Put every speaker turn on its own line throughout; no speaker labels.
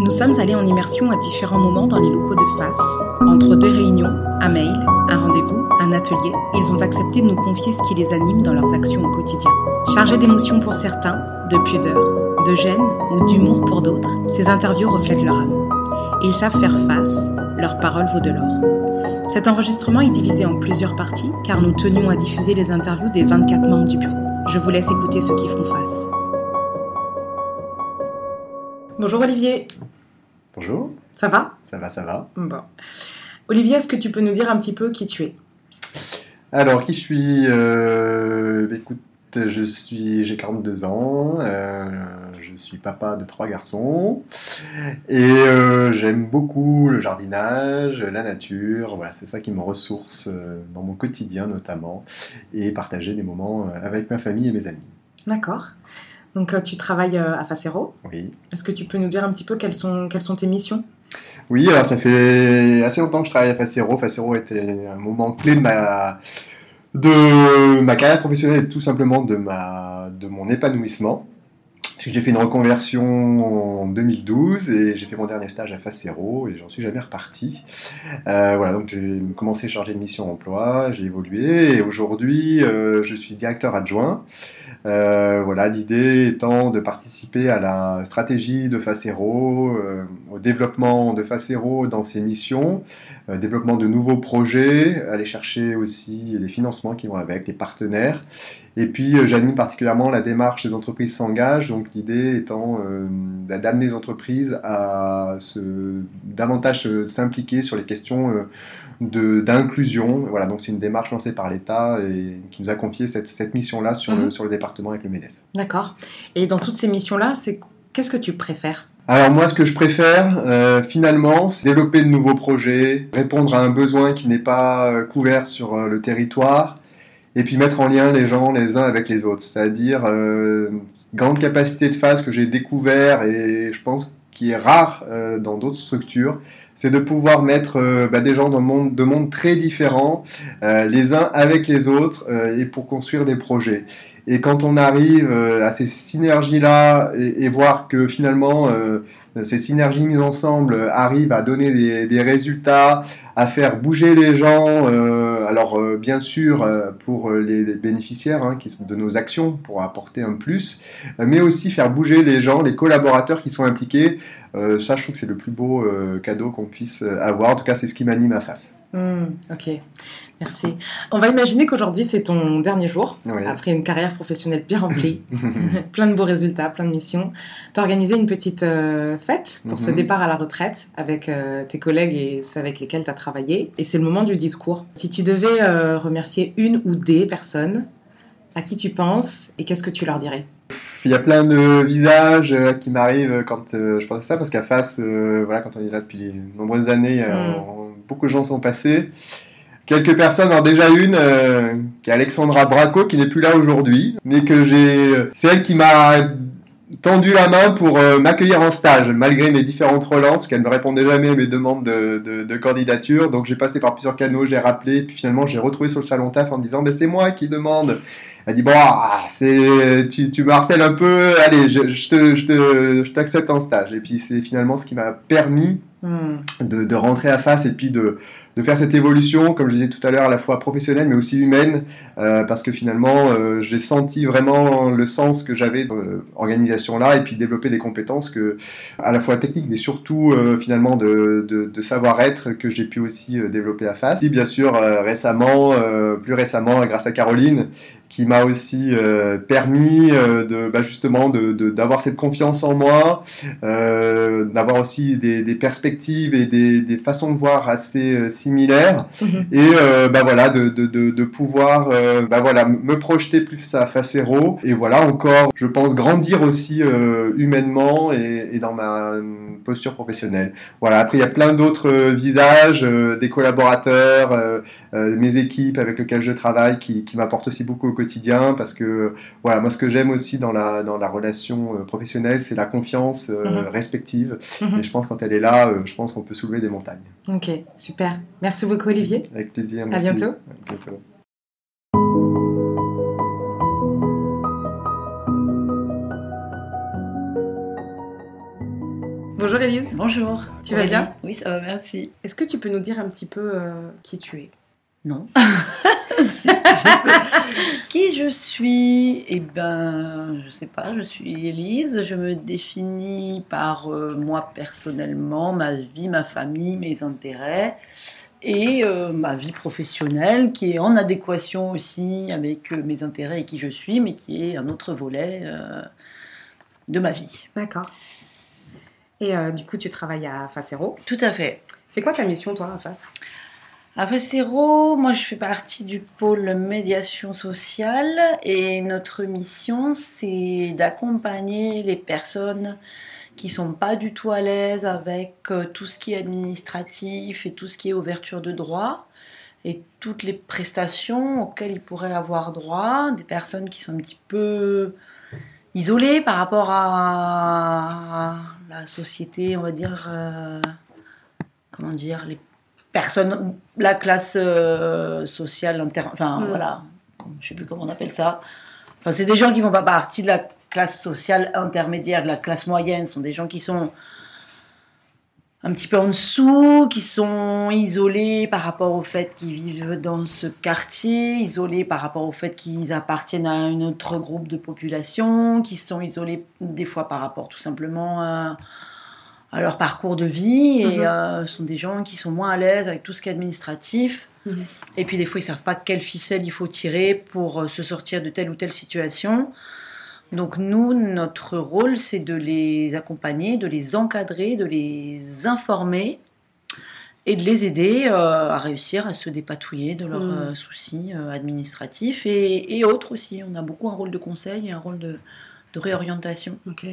Nous sommes allés en immersion à différents moments dans les locaux de FAS. Entre deux réunions, un mail, un rendez-vous, un atelier, ils ont accepté de nous confier ce qui les anime dans leurs actions au quotidien. Chargés d'émotions pour certains, de pudeur, de gêne ou d'humour pour d'autres, ces interviews reflètent leur âme. Ils savent faire face, leur parole vaut de l'or. Cet enregistrement est divisé en plusieurs parties car nous tenions à diffuser les interviews des 24 membres du bureau. Je vous laisse écouter ceux qui font face. Bonjour Olivier.
Bonjour.
Ça va?
Ça va, ça va.
Bon. Olivier, est-ce que tu peux nous dire un petit peu qui tu es?
Alors, qui je suis euh, Écoute, je suis, j'ai 42 ans, euh, je suis papa de trois garçons et euh, j'aime beaucoup le jardinage, la nature. Voilà, c'est ça qui me ressource dans mon quotidien notamment et partager des moments avec ma famille et mes amis.
D'accord. Donc tu travailles à Facero.
Oui.
Est-ce que tu peux nous dire un petit peu quelles sont, quelles sont tes missions?
Oui, alors ça fait assez longtemps que je travaille à Facero. Facero était un moment clé de ma de ma carrière professionnelle et tout simplement de, ma, de mon épanouissement. J'ai fait une reconversion en 2012 et j'ai fait mon dernier stage à Facero et j'en suis jamais reparti. Euh, voilà, donc j'ai commencé chargé de mission emploi, j'ai évolué et aujourd'hui euh, je suis directeur adjoint. Euh, voilà, l'idée étant de participer à la stratégie de Facero, au développement de Facero dans ses missions, développement de nouveaux projets, aller chercher aussi les financements qui vont avec, les partenaires et puis, euh, j'anime particulièrement la démarche des entreprises s'engagent, donc l'idée étant euh, d'amener les entreprises à se, davantage s'impliquer sur les questions euh, d'inclusion. Voilà, donc c'est une démarche lancée par l'État et qui nous a confié cette, cette mission-là sur, le, mhm. sur le département avec le MEDEF.
D'accord. Et dans toutes ces missions-là, c'est qu'est-ce que tu préfères?
Alors moi, ce que je préfère, finalement, c'est développer de nouveaux projets, répondre à un besoin qui n'est pas couvert sur le territoire, et puis mettre en lien les gens les uns avec les autres. C'est-à-dire euh, grande capacité de phase que j'ai découvert et je pense qui est rare euh, dans d'autres structures, c'est de pouvoir mettre euh, bah, des gens dans monde, de mondes très différents, euh, les uns avec les autres, et pour construire des projets. Et quand on arrive à ces synergies-là et, voir que finalement ces synergies mises ensemble arrivent à donner des, résultats, à faire bouger les gens, euh, alors euh, bien sûr euh, pour les, bénéficiaires hein, qui de nos actions pour apporter un plus, mais aussi faire bouger les gens, les collaborateurs qui sont impliqués. Ça, je trouve que c'est le plus beau cadeau qu'on puisse avoir. En tout cas, c'est ce qui m'anime à face.
Mmh, ok. Merci. On va imaginer qu'aujourd'hui, c'est ton dernier jour, après une carrière professionnelle bien remplie, plein de beaux résultats, plein de missions. Tu as organisé une petite euh, fête pour ce mhm. départ à la retraite avec euh, tes collègues et ceux avec lesquels tu as travaillé. Et c'est le moment du discours. Si tu devais euh, remercier une ou des personnes, à qui tu penses et qu'est-ce que tu leur dirais?
Il y a plein de visages qui m'arrivent quand je pense à ça, parce qu'à face, voilà, quand on est là depuis de nombreuses années, mm. beaucoup de gens sont passés. Quelques personnes, alors déjà une, euh, qui est Alexandra Braco, qui n'est plus là aujourd'hui, mais que j'ai, c'est elle qui m'a tendu la main pour euh, m'accueillir en stage, malgré mes différentes relances, qu'elle ne répondait jamais à mes demandes de, de, candidature. Donc j'ai passé par plusieurs canaux, j'ai rappelé, puis finalement j'ai retrouvé sur le salon TAF en me disant, mais c'est moi qui demande. Elle dit, bon, ah, c'est, tu, tu me harcèles un peu, allez, je, je, te, je, t'accepte en stage. Et puis c'est finalement ce qui m'a permis hmm. de, de, rentrer à face et puis de, de faire cette évolution, comme je disais tout à l'heure, à la fois professionnelle mais aussi humaine, euh, parce que finalement, euh, j'ai senti vraiment le sens que j'avais dans l'organisation-là et puis développer des compétences que, à la fois techniques, mais surtout euh, finalement de, de, savoir-être que j'ai pu aussi développer à face. Et bien sûr, récemment, plus récemment, grâce à Caroline, qui m'a aussi euh, permis euh, de bah, justement d'avoir de, cette confiance en moi, euh, d'avoir aussi des, des, perspectives et des, des, façons de voir assez euh, similaires, mhm. et bah, voilà de, de pouvoir bah, voilà me projeter plus à Facero et voilà encore, je pense grandir aussi humainement et, et, dans ma posture professionnelle. Voilà après il y a plein d'autres visages, des collaborateurs, mes équipes avec lesquelles je travaille qui, qui m'apportent aussi beaucoup quotidien parce que voilà, moi ce que j'aime aussi dans la, dans la relation euh, professionnelle, c'est la confiance euh, mhm. respective. Mhm. Et je pense quand elle est là, euh, je pense qu'on peut soulever des montagnes.
Ok, super. Merci beaucoup Olivier.
Avec plaisir.
Merci. À bientôt.
À bientôt.
Bonjour Elise.
Bonjour.
Tu vas bien
Oui, ça va, merci.
Est-ce que tu peux nous dire un petit peu euh, qui tu es?
Non. qui je suis? Eh ben, je sais pas, je suis Elise. Je me définis par euh, moi personnellement, ma vie, ma famille, mes intérêts et euh, ma vie professionnelle qui est en adéquation aussi avec mes intérêts et qui je suis, mais qui est un autre volet de ma vie.
D'accord. Et euh, du coup, tu travailles à Facero?
Tout à fait.
C'est quoi ta mission, toi, à Face
À Facero, moi, je fais partie du pôle médiation sociale et notre mission, c'est d'accompagner les personnes qui sont pas du tout à l'aise avec euh, tout ce qui est administratif et tout ce qui est ouverture de droit et toutes les prestations auxquelles ils pourraient avoir droit, des personnes qui sont un petit peu isolées par rapport à la société, on va dire, euh, comment dire, les personnes, la classe euh, sociale, enfin mm. voilà, je sais plus comment on appelle ça. Enfin, c'est des gens qui vont pas partie de la classe sociale intermédiaire, de la classe moyenne, ce sont des gens qui sont un petit peu en dessous, qui sont isolés par rapport au fait qu'ils vivent dans ce quartier, isolés par rapport au fait qu'ils appartiennent à un autre groupe de population, qui sont isolés des fois par rapport tout simplement à, leur parcours de vie, et mhm. euh, ce sont des gens qui sont moins à l'aise avec tout ce qui est administratif. Mhm. Et puis des fois, ils savent pas quelle ficelle il faut tirer pour euh, se sortir de telle ou telle situation. Donc nous, notre rôle, c'est de les accompagner, de les encadrer, de les informer et de les aider euh, à réussir à se dépatouiller de leurs euh, soucis administratifs et, autres aussi. On a beaucoup un rôle de conseil et un rôle de, réorientation.
Ok.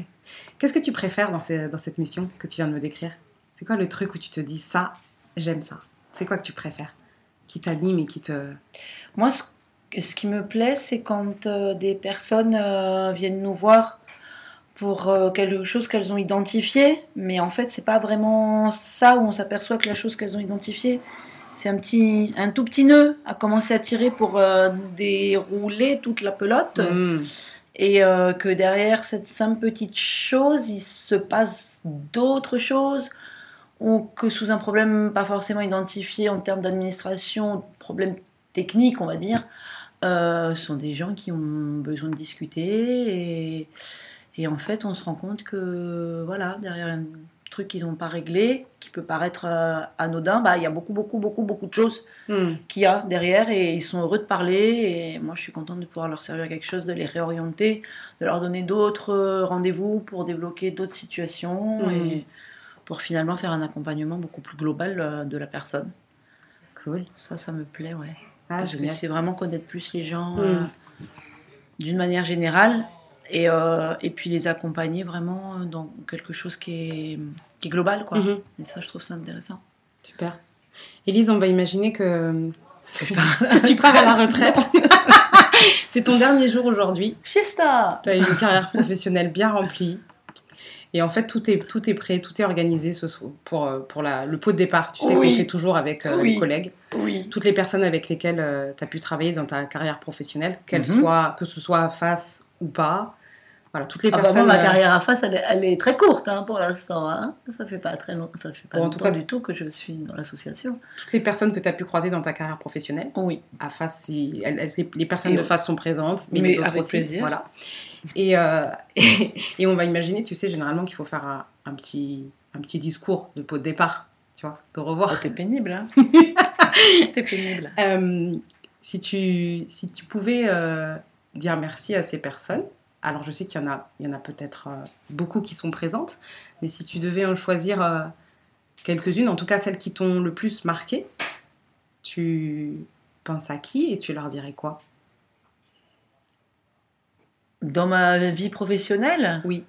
Qu'est-ce que tu préfères dans, dans, cette mission que tu viens de me décrire? C'est quoi le truc où tu te dis ça, j'aime ça? C'est quoi que tu préfères? Qui t'anime et qui te...
Moi, ce ce qui me plaît, c'est quand euh, des personnes euh, viennent nous voir pour euh, quelque chose qu'elles ont identifié, mais en fait, c'est pas vraiment ça où on s'aperçoit que la chose qu'elles ont identifiée, c'est un petit, un tout petit nœud à commencer à tirer pour dérouler toute la pelote. Hmm. Et que derrière cette simple petite chose, il se passe d'autres choses, ou que sous un problème pas forcément identifié en termes d'administration, problème technique, on va dire, euh, sont des gens qui ont besoin de discuter et, et, en fait on se rend compte que voilà derrière un truc qu'ils n'ont pas réglé qui peut paraître euh, anodin bah il y a beaucoup beaucoup beaucoup beaucoup de choses hmm. qu'il y a derrière et ils sont heureux de parler et moi je suis contente de pouvoir leur servir quelque chose de les réorienter de leur donner d'autres rendez-vous pour débloquer d'autres situations hmm. et pour finalement faire un accompagnement beaucoup plus global euh, de la personne
cool
ça ça me plaît ouais ah, c'est vraiment connaître plus les gens mm. euh, d'une manière générale et, euh, et, puis les accompagner vraiment dans quelque chose qui est, qui est global. Quoi. Mm-hmm. Et ça, je trouve ça intéressant.
Super. Élise, on va imaginer que, tu pars à la retraite. c'est ton dernier jour aujourd'hui.
Fiesta
Tu as une carrière professionnelle bien remplie. Et en fait, tout est, tout est prêt, tout est organisé ce, pour, euh, pour la, le pot de départ. Tu sais qu'on fait toujours avec euh, les collègues.
Oui.
Toutes les personnes avec lesquelles euh, tu as pu travailler dans ta carrière professionnelle, qu'elles mhm. soient, que ce soit face ou pas. Voilà, toutes les
ah bah
personnes.
moi, ma carrière à face, elle est, très courte hein, pour l'instant. Hein. Ça fait pas très long, ça fait pas longtemps du tout que je suis dans l'association.
Toutes les personnes que tu as pu croiser dans ta carrière professionnelle.
Oui.
À face, si, les personnes de face sont présentes, mais, les autres aussi. Plaisir. Voilà. Euh, et, et, on va imaginer, tu sais, généralement qu'il faut faire un, petit, un petit discours de pot de départ, tu vois, de revoir.
Oh, t'es pénible, hein T'es pénible.
Euh, si, tu, si tu pouvais euh, dire merci à ces personnes, alors je sais qu'il y en a, il y en a peut-être beaucoup qui sont présentes, mais si tu devais en choisir quelques-unes, en tout cas celles qui t'ont le plus marqué, tu penses à qui et tu leur dirais quoi?
Dans ma vie professionnelle?
Oui.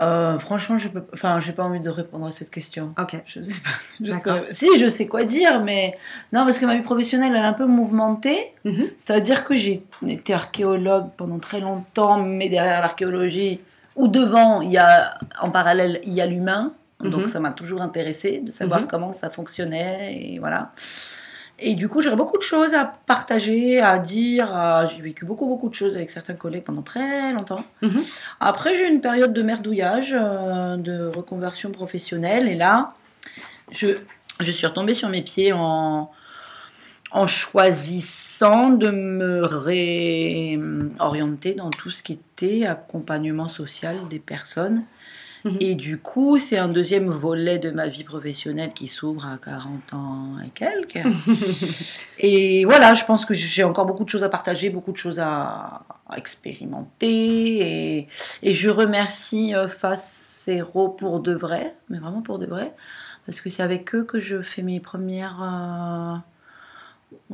Euh, franchement, je peux, enfin, j'ai pas envie de répondre à cette question.
Ok.
Je sais pas. si, je sais quoi dire, mais non, parce que ma vie professionnelle, elle est un peu mouvementée. Mhm. Ça veut dire que j'ai été archéologue pendant très longtemps, mais derrière l'archéologie ou devant, il y a, en parallèle, il y a l'humain. Donc mhm. ça m'a toujours intéressé de savoir mhm. comment ça fonctionnait et voilà. Et du coup, j'aurais beaucoup de choses à partager, à dire. à- J'ai vécu beaucoup, beaucoup de choses avec certains collègues pendant très longtemps.
Mhm.
Après, j'ai eu une période de merdouillage, euh, de reconversion professionnelle. Et là, je, je suis retombée sur mes pieds en, en choisissant de me réorienter dans tout ce qui était accompagnement social des personnes.
Mhm.
Et du coup, c'est un deuxième volet de ma vie professionnelle qui s'ouvre à 40 ans et quelques. et voilà, je pense que j'ai encore beaucoup de choses à partager, beaucoup de choses à, à expérimenter. Et, et je remercie euh, Facero pour de vrai, mais vraiment pour de vrai, parce que c'est avec eux que je fais mes premières. euh,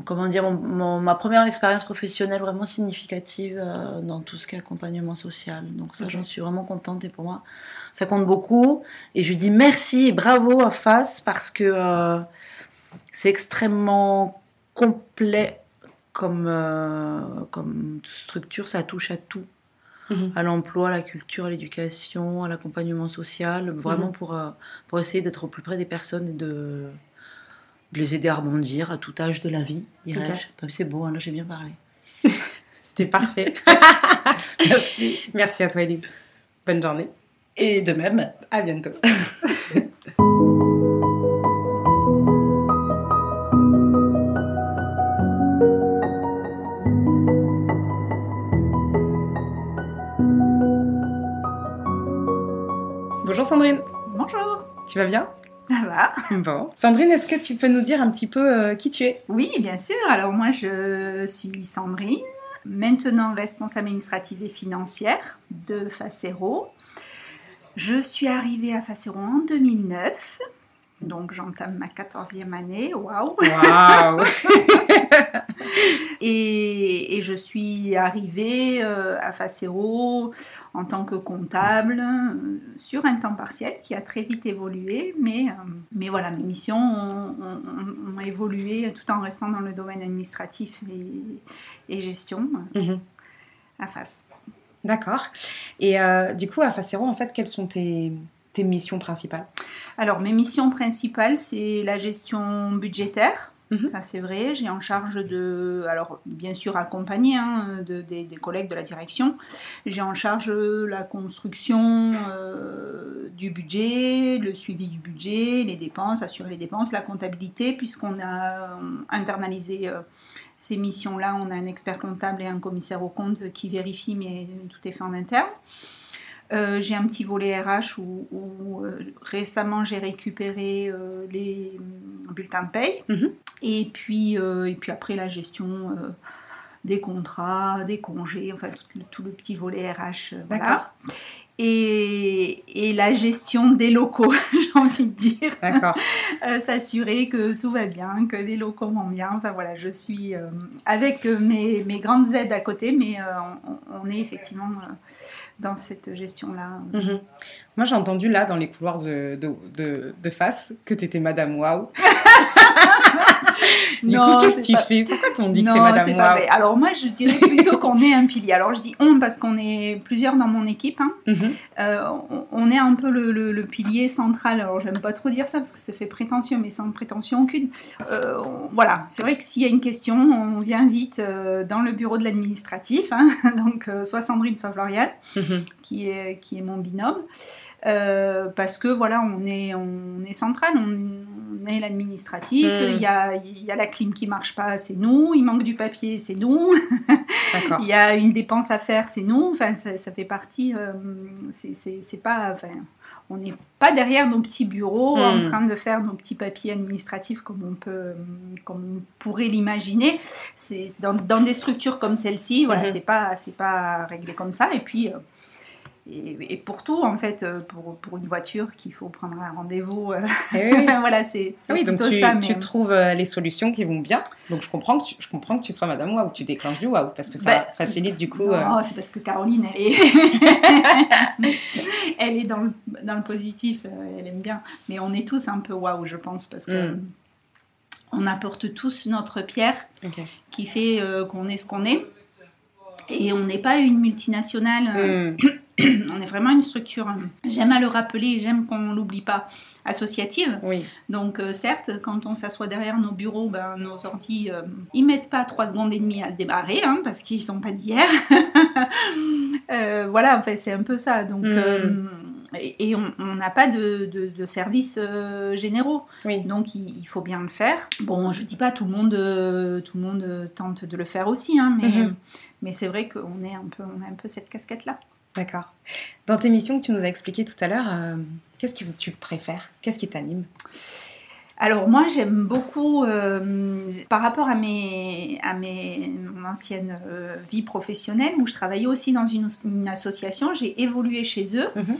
comment dire, mon- mon- ma première expérience professionnelle vraiment significative euh, dans tout ce qui est accompagnement social. Donc ça,
Ok.
j'en suis vraiment contente et pour moi, ça compte beaucoup. Et je dis merci et bravo à FAS parce que euh, c'est extrêmement complet comme, euh, comme structure, ça touche à tout.
Mhm.
À l'emploi, à la culture, à l'éducation, à l'accompagnement social, vraiment
Mhm.
pour, euh, pour essayer d'être au plus près des personnes et de, de les aider à rebondir à tout âge de la vie, dirais-je. C'est beau, hein, là j'ai bien parlé.
C'était parfait. Merci à toi, Elise. Bonne journée.
Et de même,
À bientôt. Bonjour Sandrine,
Bonjour,
tu vas bien?
Ça va
Bon. Sandrine, est-ce que tu peux nous dire un petit peu euh, qui tu es?
Oui, bien sûr. Alors moi, je suis Sandrine, maintenant responsable administrative et financière de Facero. Je suis arrivée à Facero en 2009, donc j'entame ma 14e année, waouh!
Waouh!
Et, et je suis arrivée euh, à Facero en tant que comptable euh, sur un temps partiel qui a très vite évolué, mais, euh, mais voilà, mes missions ont, ont- ont évolué tout en restant dans le domaine administratif et, et gestion
Mhm.
à face.
D'accord. Et euh, du coup, à Facero, en fait, quelles sont tes, tes missions principales?
Alors, mes missions principales, c'est la gestion budgétaire.
Mhm.
Ça, c'est vrai. J'ai en charge de, alors bien sûr accompagné hein, de- des, des collègues de la direction. J'ai en charge la construction euh, du budget, le suivi du budget, les dépenses, assurer les dépenses, la comptabilité, puisqu'on a euh, internalisé euh, ces missions-là. On a un expert comptable et un commissaire au compte qui vérifie, mais tout est fait en interne. Euh, j'ai un petit volet RH où, où, euh, récemment j'ai récupéré euh, les bulletins de paye.
Mhm.
Et, puis, et puis après la gestion des contrats, des congés, enfin tout, le- tout le petit volet RH. voilà.
D'accord.
Et, et la gestion des locaux, j'ai envie de dire.
D'accord.
Euh, S'assurer que tout va bien, que les locaux vont bien. Enfin voilà, je suis euh, avec euh, mes, mes grandes aides à côté, mais euh, on, on est effectivement dans cette gestion-là.
Mhm. Moi, j'ai entendu là, dans les couloirs de, de, de, de face, que tu étais Madame Waouh. Du
Non,
coup, qu'est-ce que tu
pas-
fais? Pourquoi t'on dit que t'es Madame
pas vrai. Alors moi, je dirais plutôt qu'on est un pilier. Alors je dis on parce qu'on est plusieurs dans mon équipe. hein.
Mhm.
Euh, on, est un peu le, le- le pilier central. Alors j'aime pas trop dire ça parce que ça fait prétention, mais sans prétention aucune. Euh, on- voilà, c'est vrai que s'il y a une question, on vient vite euh, dans le bureau de l'administratif. hein. Donc soit Sandrine, soit Floriane
Mhm.
qui est, qui est mon binôme. Euh, parce que voilà, on est, on est central, on, on est l'administratif,
Mm.
il y, a, y a la clim qui marche pas, c'est nous, il manque du papier, c'est nous, il y a une dépense à faire, c'est nous, enfin ça, ça fait partie, euh, c'est- pas, enfin, on n'est pas derrière nos petits bureaux en
Mm.
train de faire nos petits papiers administratifs comme on peut, comme on pourrait l'imaginer. C'est dans, dans des structures comme celle-ci, voilà,
Mhm.
c'est pas, c'est pas réglé comme ça. Et puis, euh, et, et pour tout, en fait, euh, pour, pour une voiture qu'il faut prendre un rendez-vous, euh,
Eh oui,
voilà, c'est
Ah oui, donc tu,
ça.
tu
mais-
trouves euh, les solutions qui vont bien. Donc je comprends que tu, je comprends que tu sois Madame Waouh, tu déclenches du Waouh, parce que ça
Bah,
facilite du coup.
Non,
euh,
c'est parce que Caroline, elle est, elle est dans, le, dans le positif, elle aime bien. Mais on est tous un peu waouh, je pense, parce que
Mm.
on apporte tous notre pierre qui fait euh, qu'on est ce qu'on est. Et on n'est pas une multinationale euh,
Mm.
on est vraiment une structure, j'aime à le rappeler, j'aime qu'on l'oublie pas, associative.
Oui.
Donc euh, certes, quand on s'assoit derrière nos bureaux, ben, nos ordi, euh, ils mettent pas trois secondes et demie à se démarrer, hein, parce qu'ils sont pas d'hier. Euh, voilà, en fait, c'est un peu ça. Donc,
Mm.
et, et on n'a pas de, de- de services généraux.
Oui.
Donc il, il faut bien le faire. Bon, je dis pas tout le monde, euh, tout le monde euh, tente de le faire aussi, hein, mais,
Mhm.
mais c'est vrai qu'on est un peu, on a un peu cette casquette-là.
D'accord. Dans tes missions que tu nous as expliquées tout à l'heure, euh, qu'est-ce que tu préfères? Qu'est-ce qui t'anime?
Alors moi j'aime beaucoup, euh, par rapport à, mes, à mes, mon ancienne euh, vie professionnelle où je travaillais aussi dans une, une association, j'ai évolué chez eux
Mhm.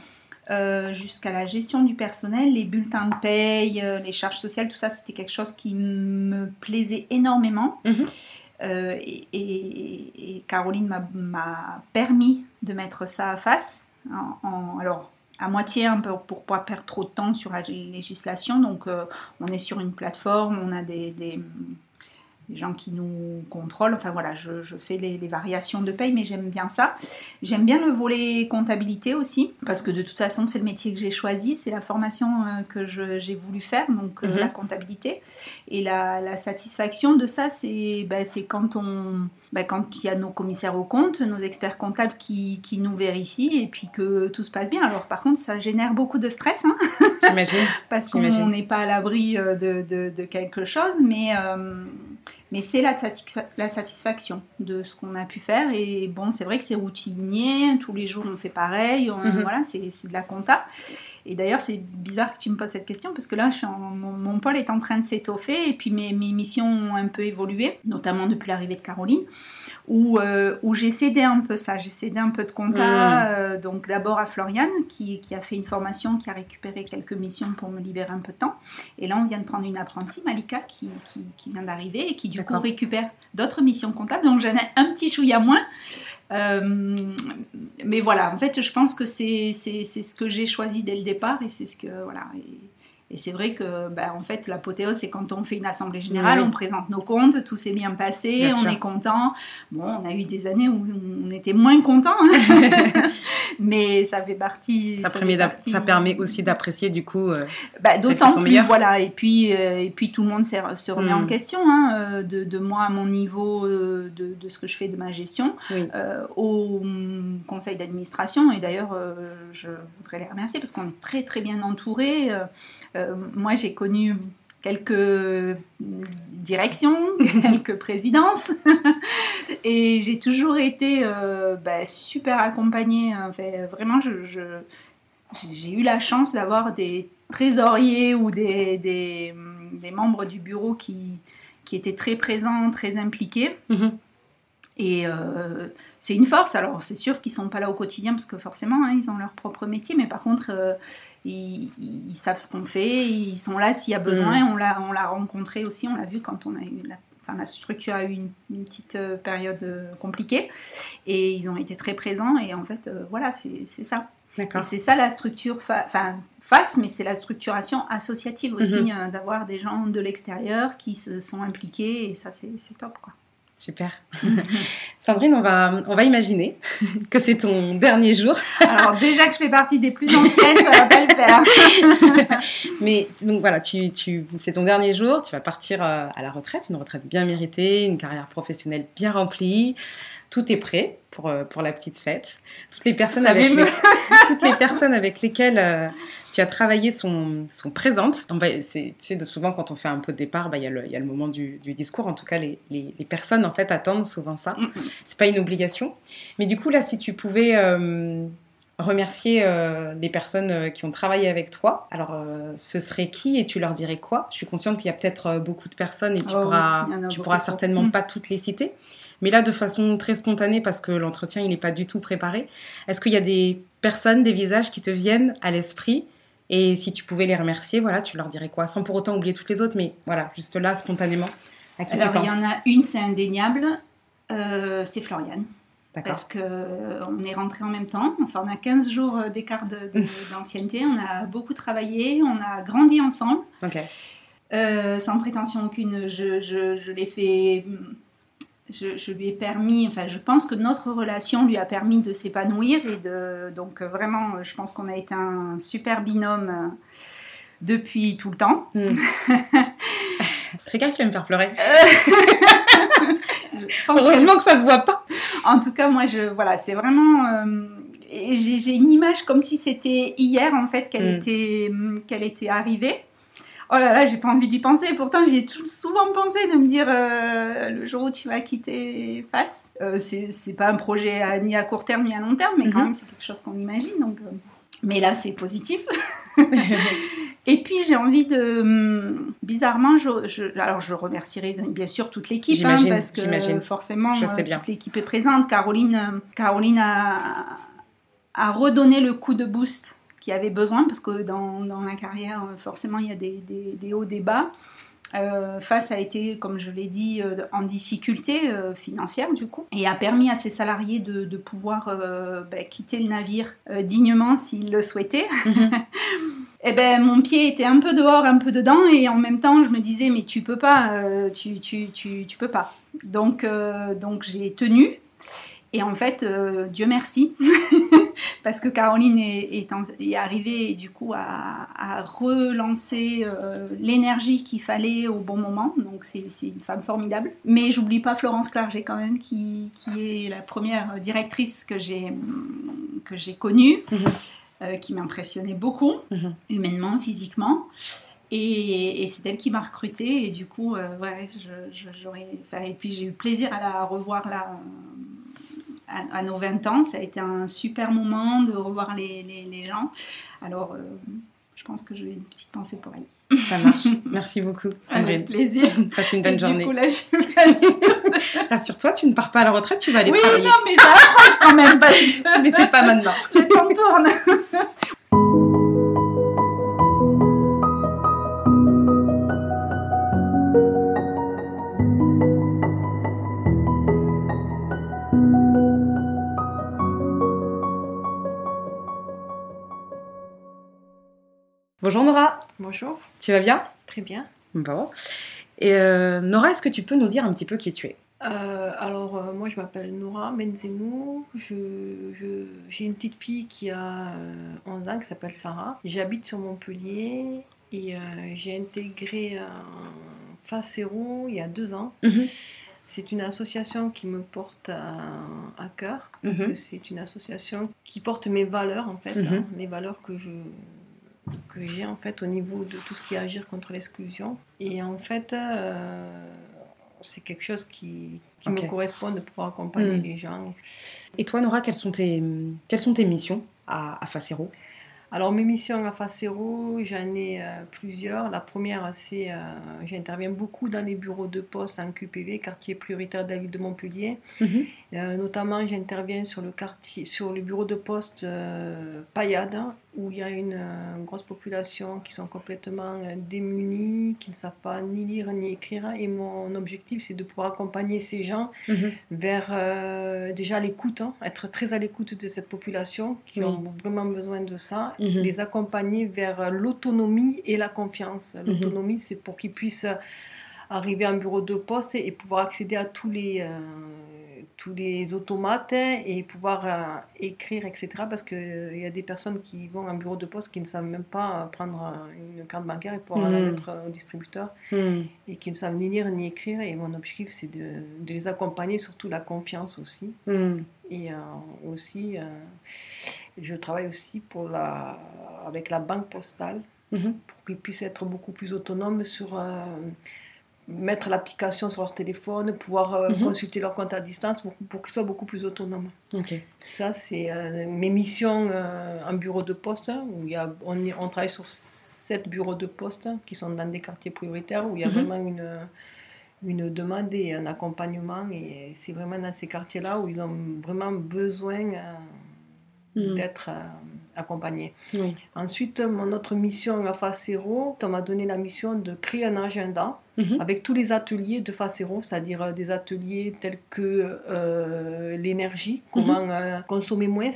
euh, jusqu'à la gestion du personnel, les bulletins de paye, les charges sociales, tout ça c'était quelque chose qui me plaisait énormément.
Mhm.
Et, et- et Caroline m'a permis de mettre ça à face. En, en- alors, à moitié, un peu pour pas perdre trop de temps sur la législation. Donc, euh, on est sur une plateforme, on a des, des- des gens qui nous contrôlent. Enfin, voilà, je, je fais les, les variations de paye, mais j'aime bien ça. J'aime bien le volet comptabilité aussi, parce que de toute façon, c'est le métier que j'ai choisi, c'est la formation euh, que j'ai voulu faire, donc euh,
Mhm.
la comptabilité. Et la, la satisfaction de ça, c'est ben, c'est quand on, ben, quand il y a nos commissaires aux comptes, nos experts comptables qui, qui nous vérifient et puis que tout se passe bien. Alors par contre, ça génère beaucoup de stress hein,
J'imagine.
parce qu'on n'est pas à l'abri euh, de, de- de quelque chose, mais, euh, mais c'est la, la satisfaction de ce qu'on a pu faire. Et bon, c'est vrai que c'est routinier, tous les jours on fait pareil, on-
Mhm.
voilà, c'est de la compta. Et d'ailleurs, c'est bizarre que tu me poses cette question parce que là, je suis en- mon, mon pôle est en train de s'étoffer et puis mes, mes missions ont un peu évolué, notamment depuis l'arrivée de Caroline, où, euh, où j'ai cédé un peu ça, j'ai cédé un peu de compta.
Mm.
euh, donc d'abord à Floriane qui, qui a fait une formation, qui a récupéré quelques missions pour me libérer un peu de temps. Et là, on vient de prendre une apprentie, Malika, qui, qui, qui vient d'arriver et qui du coup récupère d'autres missions comptables. Donc j'en ai un petit chouïa moins. Euh, mais voilà, en fait, je pense que c'est ce que j'ai choisi dès le départ et c'est ce que voilà. Et c'est vrai que, ben, en fait, l'apothéose, c'est quand on fait une assemblée générale,
Oui.
on présente nos comptes, tout s'est bien passé,
Bien
on
sûr.
est content. Bon, on a eu des années où on était moins content, hein. mais ça fait partie.
Ça, permet d'ap-
partie-
ça permet aussi d'apprécier du coup. euh, qui
D'autant plus,
meilleures.
voilà, et puis, euh, et puis tout le monde se remet
Mm.
en question, hein, euh, de, de moi à mon niveau, euh, de, de ce que je fais de ma gestion,
Oui.
euh, au conseil d'administration, et d'ailleurs, je voudrais les remercier parce qu'on est très très bien entouré. Moi, j'ai connu quelques directions, quelques présidences, et j'ai toujours été euh, bah, super accompagnée. Enfin, vraiment, j'ai eu la chance d'avoir des trésoriers ou des, des, des membres du bureau qui, qui étaient très présents, très impliqués.
Mhm.
Et euh, c'est une force. Alors, c'est sûr qu'ils ne sont pas là au quotidien parce que forcément, hein, ils ont leur propre métier, mais par contre, euh, ils, ils savent ce qu'on fait, ils sont là s'il y a besoin.
Mhm.
On l'a on l'a rencontré aussi, on l'a vu quand on a eu la, enfin, la structure a eu une, une petite euh, période euh, compliquée et ils ont été très présents. Et en fait, euh, voilà, c'est c'est ça. Et c'est ça la structure, enfin face, mais c'est la structuration associative aussi,
Mhm.
euh, d'avoir des gens de l'extérieur qui se sont impliqués et ça c'est c'est top quoi.
Super. Sandrine, on va, on va imaginer que c'est ton dernier jour.
Alors déjà que je fais partie des plus anciennes, ça va pas le faire.
Mais donc voilà, tu, tu, c'est ton dernier jour, tu vas partir euh, à la retraite, une retraite bien méritée, une carrière professionnelle bien remplie. Tout est prêt pour, euh, pour la petite fête. Toutes les personnes,
Ça
avec, les- toutes les personnes avec lesquelles euh, tu as travaillé sont, sont présentes. On va- c'est- tu sais, souvent quand on fait un pot de départ, bah, il y, a le- il y a le moment du, du discours. En tout cas, les, les- les personnes en fait attendent souvent ça.
Mhm.
C'est pas une obligation. Mais du coup, là, si tu pouvais euh, remercier euh, les personnes euh, qui ont travaillé avec toi, alors euh, ce serait qui et tu leur dirais quoi? Je suis consciente qu'il y a peut-être euh, beaucoup de personnes et tu
Oh
pourras, tu pourras certainement
Mm.
pas toutes les citer. Mais là, de façon très spontanée, parce que l'entretien, il n'est pas du tout préparé, est-ce qu'il y a des personnes, des visages qui te viennent à l'esprit? Et si tu pouvais les remercier, voilà, tu leur dirais quoi? Sans pour autant oublier toutes les autres, mais voilà, juste là, spontanément, à qui
Alors
tu
il y
penses?
en a une, c'est indéniable, c'est Floriane. Parce qu'on est rentrés en même temps. Enfin, on a 15 jours euh, d'écart d'ancienneté. On a beaucoup travaillé, on a grandi ensemble. Euh, sans prétention aucune, je, je, je l'ai fait je, lui ai permis, enfin je pense que notre relation lui a permis de s'épanouir et de donc vraiment je pense qu'on a été un super binôme euh, depuis tout le temps.
Hmm. Regarde, tu vas me faire pleurer.
Heureusement que... ça se voit pas. En tout cas, moi, je voilà, c'est vraiment. Euh, j'ai une image comme si c'était hier en fait qu'elle hmm. était qu'elle était arrivée. Oh là là, j'ai pas envie d'y penser. Pourtant, j'y ai souvent pensé de me dire euh, le jour où tu vas quitter Face. Euh, c'est pas un projet ni à court terme ni à long terme, mais quand mhm. même, c'est quelque chose qu'on imagine. Donc, euh, Mais là, c'est positif. Et puis j'ai envie de, hum, bizarrement, je, alors je remercierai bien sûr toute l'équipe, hein, parce que forcément je sais bien. toute l'équipe est présente. Caroline, Caroline a, a redonné le coup de boost qui avait besoin, parce que dans, dans la carrière, euh, forcément, il y a des, des, hauts, des bas. Euh, face a été, comme je l'ai dit, euh, en difficulté financière du coup, et a permis à ses salariés de, de pouvoir ben, quitter le navire dignement s'ils le souhaitaient. Mhm. et eh ben mon pied était un peu dehors, un peu dedans, et en même temps je me disais mais tu peux pas, tu, tu, tu, tu, peux pas. Donc, donc j'ai tenu. Et en fait, Dieu merci, parce que Caroline est, arrivée et du coup a, relancé euh, l'énergie qu'il fallait au bon moment. Donc c'est une femme formidable. Mais j'oublie pas Florence Clerget quand même, qui, est la première directrice que j'ai connue, mhm. euh, qui m'impressionnait beaucoup, mhm. humainement, physiquement. Et, c'est elle qui m'a recrutée et du coup, euh, ouais, j'aurais. Et puis j'ai eu plaisir à la revoir là à, nos 20 ans. Ça a été un super moment de revoir les, les, gens. Alors, euh, je pense que j'ai une petite pensée pour elle.
Ça marche. Merci beaucoup.
Avec plaisir.
Passe une bonne journée.
Du coup, là, je
Rassure-toi, tu ne pars pas à la retraite, tu vas aller
oui,
travailler.
Oui, non, mais ça approche quand même. Parce
mais c'est pas maintenant.
Le temps tourne.
Bonjour Nora.
Bonjour.
Tu vas bien?
Très bien.
Bon. Et euh, Nora, est-ce que tu peux nous dire un petit peu qui tu es?
Euh, alors, euh, moi, je m'appelle Nora Menzemou. J'ai une petite fille qui a 11 ans, qui s'appelle Sarah. J'habite sur Montpellier et j'ai intégré Facero il y a deux ans. Mhm. C'est une association qui me porte à, cœur, parce mhm. que c'est une association qui porte mes valeurs, en fait, hein, les valeurs que je, que j'ai en fait au niveau de tout ce qui est agir contre l'exclusion. Et en fait, euh, c'est quelque chose qui, me correspond de pouvoir accompagner hmm. les gens.
Et toi, Nora, quelles sont tes, quelles sont tes missions à, à Facero?
Alors mes missions à Facero, j'en ai euh, plusieurs. La première, c'est euh, j'interviens beaucoup dans les bureaux de poste en QPV, quartier prioritaire de la ville de Montpellier. Mhm. Euh, notamment, j'interviens sur le quartier, sur le bureau de poste Payade, où il y a une grosse population qui sont complètement démunis, qui ne savent pas ni lire ni écrire. Et mon objectif, c'est de pouvoir accompagner ces gens mhm. vers déjà l'écoute, hein, être très à l'écoute de cette population qui ont vraiment besoin de ça Mhm. les accompagner vers l'autonomie et la confiance. Mhm. L'autonomie, c'est pour qu'ils puissent arriver à un bureau de poste et pouvoir accéder à tous les, euh, tous les automates et pouvoir euh, écrire, etc. Parce qu'il il y a des personnes qui vont à un bureau de poste qui ne savent même pas prendre une carte bancaire et pouvoir la mhm. mettre au distributeur et qui ne savent ni lire ni écrire. Et mon objectif, c'est de, de, les accompagner, surtout la confiance aussi. Et euh, aussi je travaille aussi pour la, avec la banque postale mhm. pour qu'ils puissent être beaucoup plus autonomes sur euh, mettre l'application sur leur téléphone, pouvoir euh, mhm. consulter leur compte à distance pour, qu'ils soient beaucoup plus autonomes. Ça, c'est euh, mes missions en bureau de poste où il y a, on, on, travaille sur sept bureaux de poste qui sont dans des quartiers prioritaires où il y a mhm. vraiment une une demande et un accompagnement et c'est vraiment dans ces quartiers-là où ils ont vraiment besoin Mm. d'être euh, accompagné. Ensuite, mon autre mission à Facero, on m'a donné la mission de créer un agenda mm-hmm. avec tous les ateliers de Facero, c'est-à-dire euh, des ateliers tels que euh, l'énergie, comment mm-hmm. consommer moins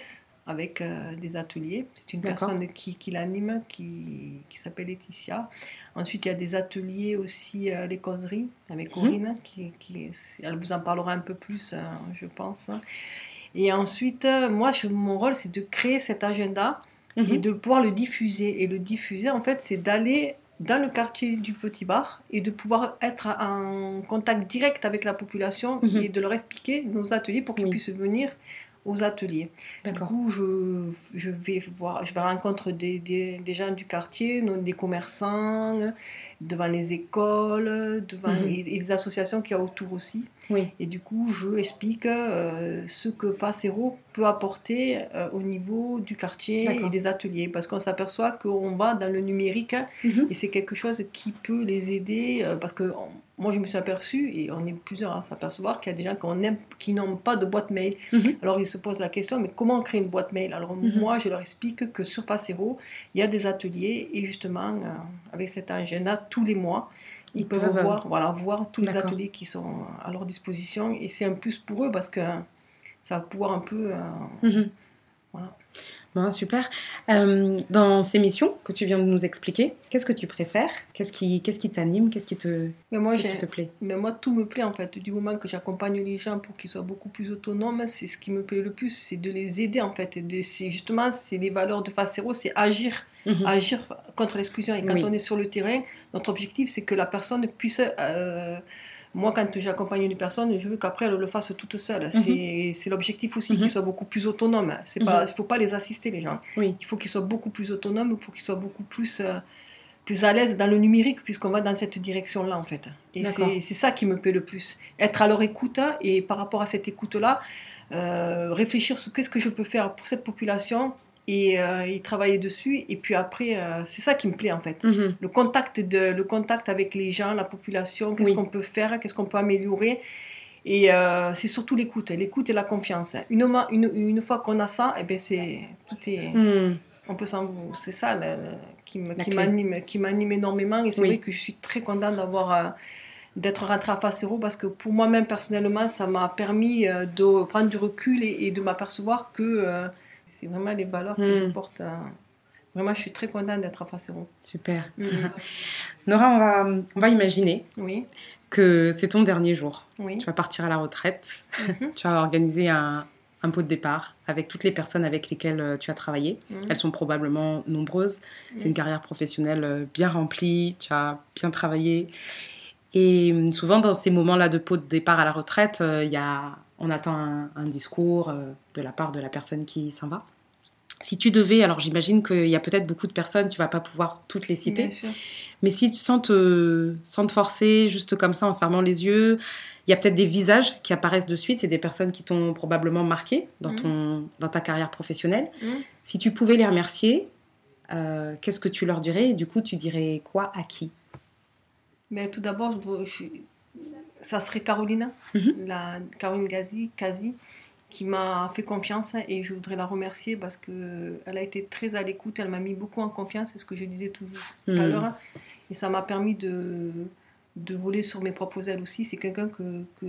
avec euh, des ateliers. C'est une personne qui, qui l'anime, qui, qui s'appelle Laetitia. Ensuite, il y a des ateliers aussi, euh, les causeries, avec Corinne, qui, qui- elle vous en parlera un peu plus, euh, je pense. Et ensuite, euh, moi, je- mon rôle, c'est de créer cet agenda et
Mhm.
de pouvoir le diffuser. Et le diffuser, en fait, c'est d'aller dans le quartier du Petit Bar et de pouvoir être en contact direct avec la population
Mhm.
et de leur expliquer nos ateliers pour qu'ils
Oui.
puissent venir aux ateliers. Du coup, je, je vais voir, je vais rencontrer des, des, des gens du quartier, des commerçants, devant les écoles, devant
Mhm.
et les associations qu'il y a autour aussi.
Oui.
Et du coup, je explique euh, ce que Facero peut apporter euh, au niveau du quartier et des ateliers. Parce qu'on s'aperçoit qu'on va dans le numérique
Mhm.
et c'est quelque chose qui peut les aider. euh, parce que on- moi, je me suis aperçue, et on est plusieurs à s'apercevoir, qu'il y a des gens qu'on aime- qui n'ont pas de boîte mail.
Mhm.
Alors ils se posent la question, mais comment créer une boîte mail? Alors
Mhm.
moi, je leur explique que sur Facero, il y a des ateliers et justement, avec cet agenda, tous les mois, ils,
Ils
peuvent,
peuvent,
voir, voilà, voir tous les ateliers qui sont à leur disposition et c'est un plus pour eux parce que ça va pouvoir un peu... euh,
Mhm.
Voilà.
Bon, super. Euh, dans ces missions que tu viens de nous expliquer, qu'est-ce que tu préfères? Qu'est-ce qui qu'est-ce qui t'anime? Qu'est-ce qui te
mais moi,
qu'est-ce
j'ai-
qui te plaît?
Mais moi, tout me plaît en fait. Du moment que j'accompagne les gens pour qu'ils soient beaucoup plus autonomes, c'est ce qui me plaît le plus, c'est de les aider en fait. C'est justement, c'est les valeurs de Facero, c'est agir,
Mhm.
agir contre l'exclusion. Et quand
Oui.
on est sur le terrain, notre objectif, c'est que la personne puisse. euh, moi, quand j'accompagne une personne, je veux qu'après elle le fasse toute seule. C'est- C'est l'objectif aussi,
Mhm.
qu'ils soient beaucoup plus autonomes.
Mhm.
il faut pas les assister les gens.
Oui.
Il faut qu'ils soient beaucoup plus autonomes, il faut qu'ils soient beaucoup plus euh, plus à l'aise dans le numérique puisqu'on va dans cette direction-là en fait. Et c'est c'est ça qui me plaît le plus. Être à leur écoute et par rapport à cette écoute-là, euh, réfléchir sur qu'est-ce que je peux faire pour cette population et, euh, dessus. Et puis après, euh, c'est ça qui me plaît en fait.
Mhm.
Le contact, de, le contact avec les gens, la population, qu'est-ce
Oui.
qu'on peut faire, qu'est-ce qu'on peut améliorer. Et euh, c'est surtout l'écoute, l'écoute et la confiance. Une, ma- une, une fois qu'on a ça, eh ben c'est tout est,
Mhm.
on peut s'en, c'est ça qui m'anime, qui m'anime énormément. Et c'est
Oui.
vrai que je suis très contente d'avoir euh, d'être rentrée à Facero parce que pour moi-même personnellement, ça m'a permis de prendre du recul et, et de m'apercevoir que c'est vraiment les valeurs que je
Mm.
porte. euh, Vraiment, je suis très contente d'être à Facero.
Super.
Mm.
Nora, on va on va imaginer
oui,
que c'est ton dernier jour.
oui.
Tu vas partir à la retraite.
Mhm.
Tu vas organiser un un pot de départ avec toutes les personnes avec lesquelles euh, tu as travaillé.
Mhm.
Elles sont probablement nombreuses. C'est une carrière professionnelle euh, bien remplie, tu as bien travaillé. Et souvent, dans ces moments-là de pot de départ à la retraite, euh, il y a, on attend un, un discours euh, de la part de la personne qui s'en va. Si tu devais, alors j'imagine qu'il y a peut-être beaucoup de personnes, tu vas pas pouvoir toutes les citer,
Bien sûr.
mais si tu sens te, sans te forcer, juste comme ça, en fermant les yeux, il y a peut-être des visages qui apparaissent de suite. C'est des personnes qui t'ont probablement marqué dans,
Mhm.
ton, dans ta carrière professionnelle.
Mhm.
Si tu pouvais les remercier, euh, qu'est-ce que tu leur dirais? Et du coup, tu dirais quoi à qui?
Mais tout d'abord, je je suis- ça serait Carolina,
Mhm.
la Caroline Gazi, Kazi, qui m'a fait confiance et je voudrais la remercier parce que elle a été très à l'écoute, elle m'a mis beaucoup en confiance, c'est ce que je disais tout, tout à
Hmm.
l'heure, et ça m'a permis de, de voler sur mes propres ailes aussi. C'est quelqu'un que, que,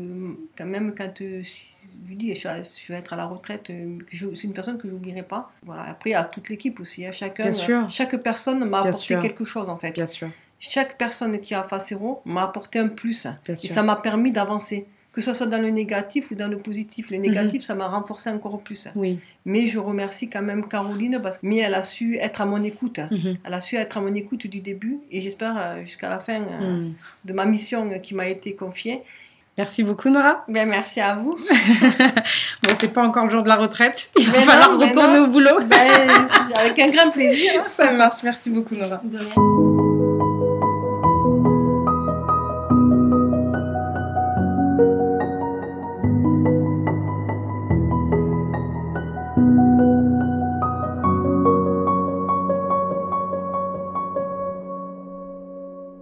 quand même, quand euh, je lui dis, je, vais être à la retraite, euh, que je- c'est une personne que je n'oublierai pas. Voilà. Après, à toute l'équipe aussi, hein, chacun,
Bien sûr.
chaque personne m'a
Bien
apporté
sûr.
quelque chose en fait
Bien sûr,
chaque personne qui a Facero m'a apporté un plus.
bien
Et
sûr.
ça m'a permis d'avancer. Que ce soit dans le négatif ou dans le positif. Le négatif, ça m'a renforcé encore plus.
Oui.
Mais je remercie quand même Caroline parce que mais elle a su être à mon écoute.
Mhm.
Elle a su être à mon écoute du début et j'espère euh, jusqu'à la fin euh,
Hmm.
de ma mission euh, qui m'a été confiée.
Merci beaucoup, Nora.
Ben, merci à vous.
Bon, c'est pas encore le jour de la retraite. Il va
Mais
falloir
non, mais
retourner au boulot.
Ben, avec un grand plaisir.
Ça marche. Merci beaucoup, Nora.
De rien.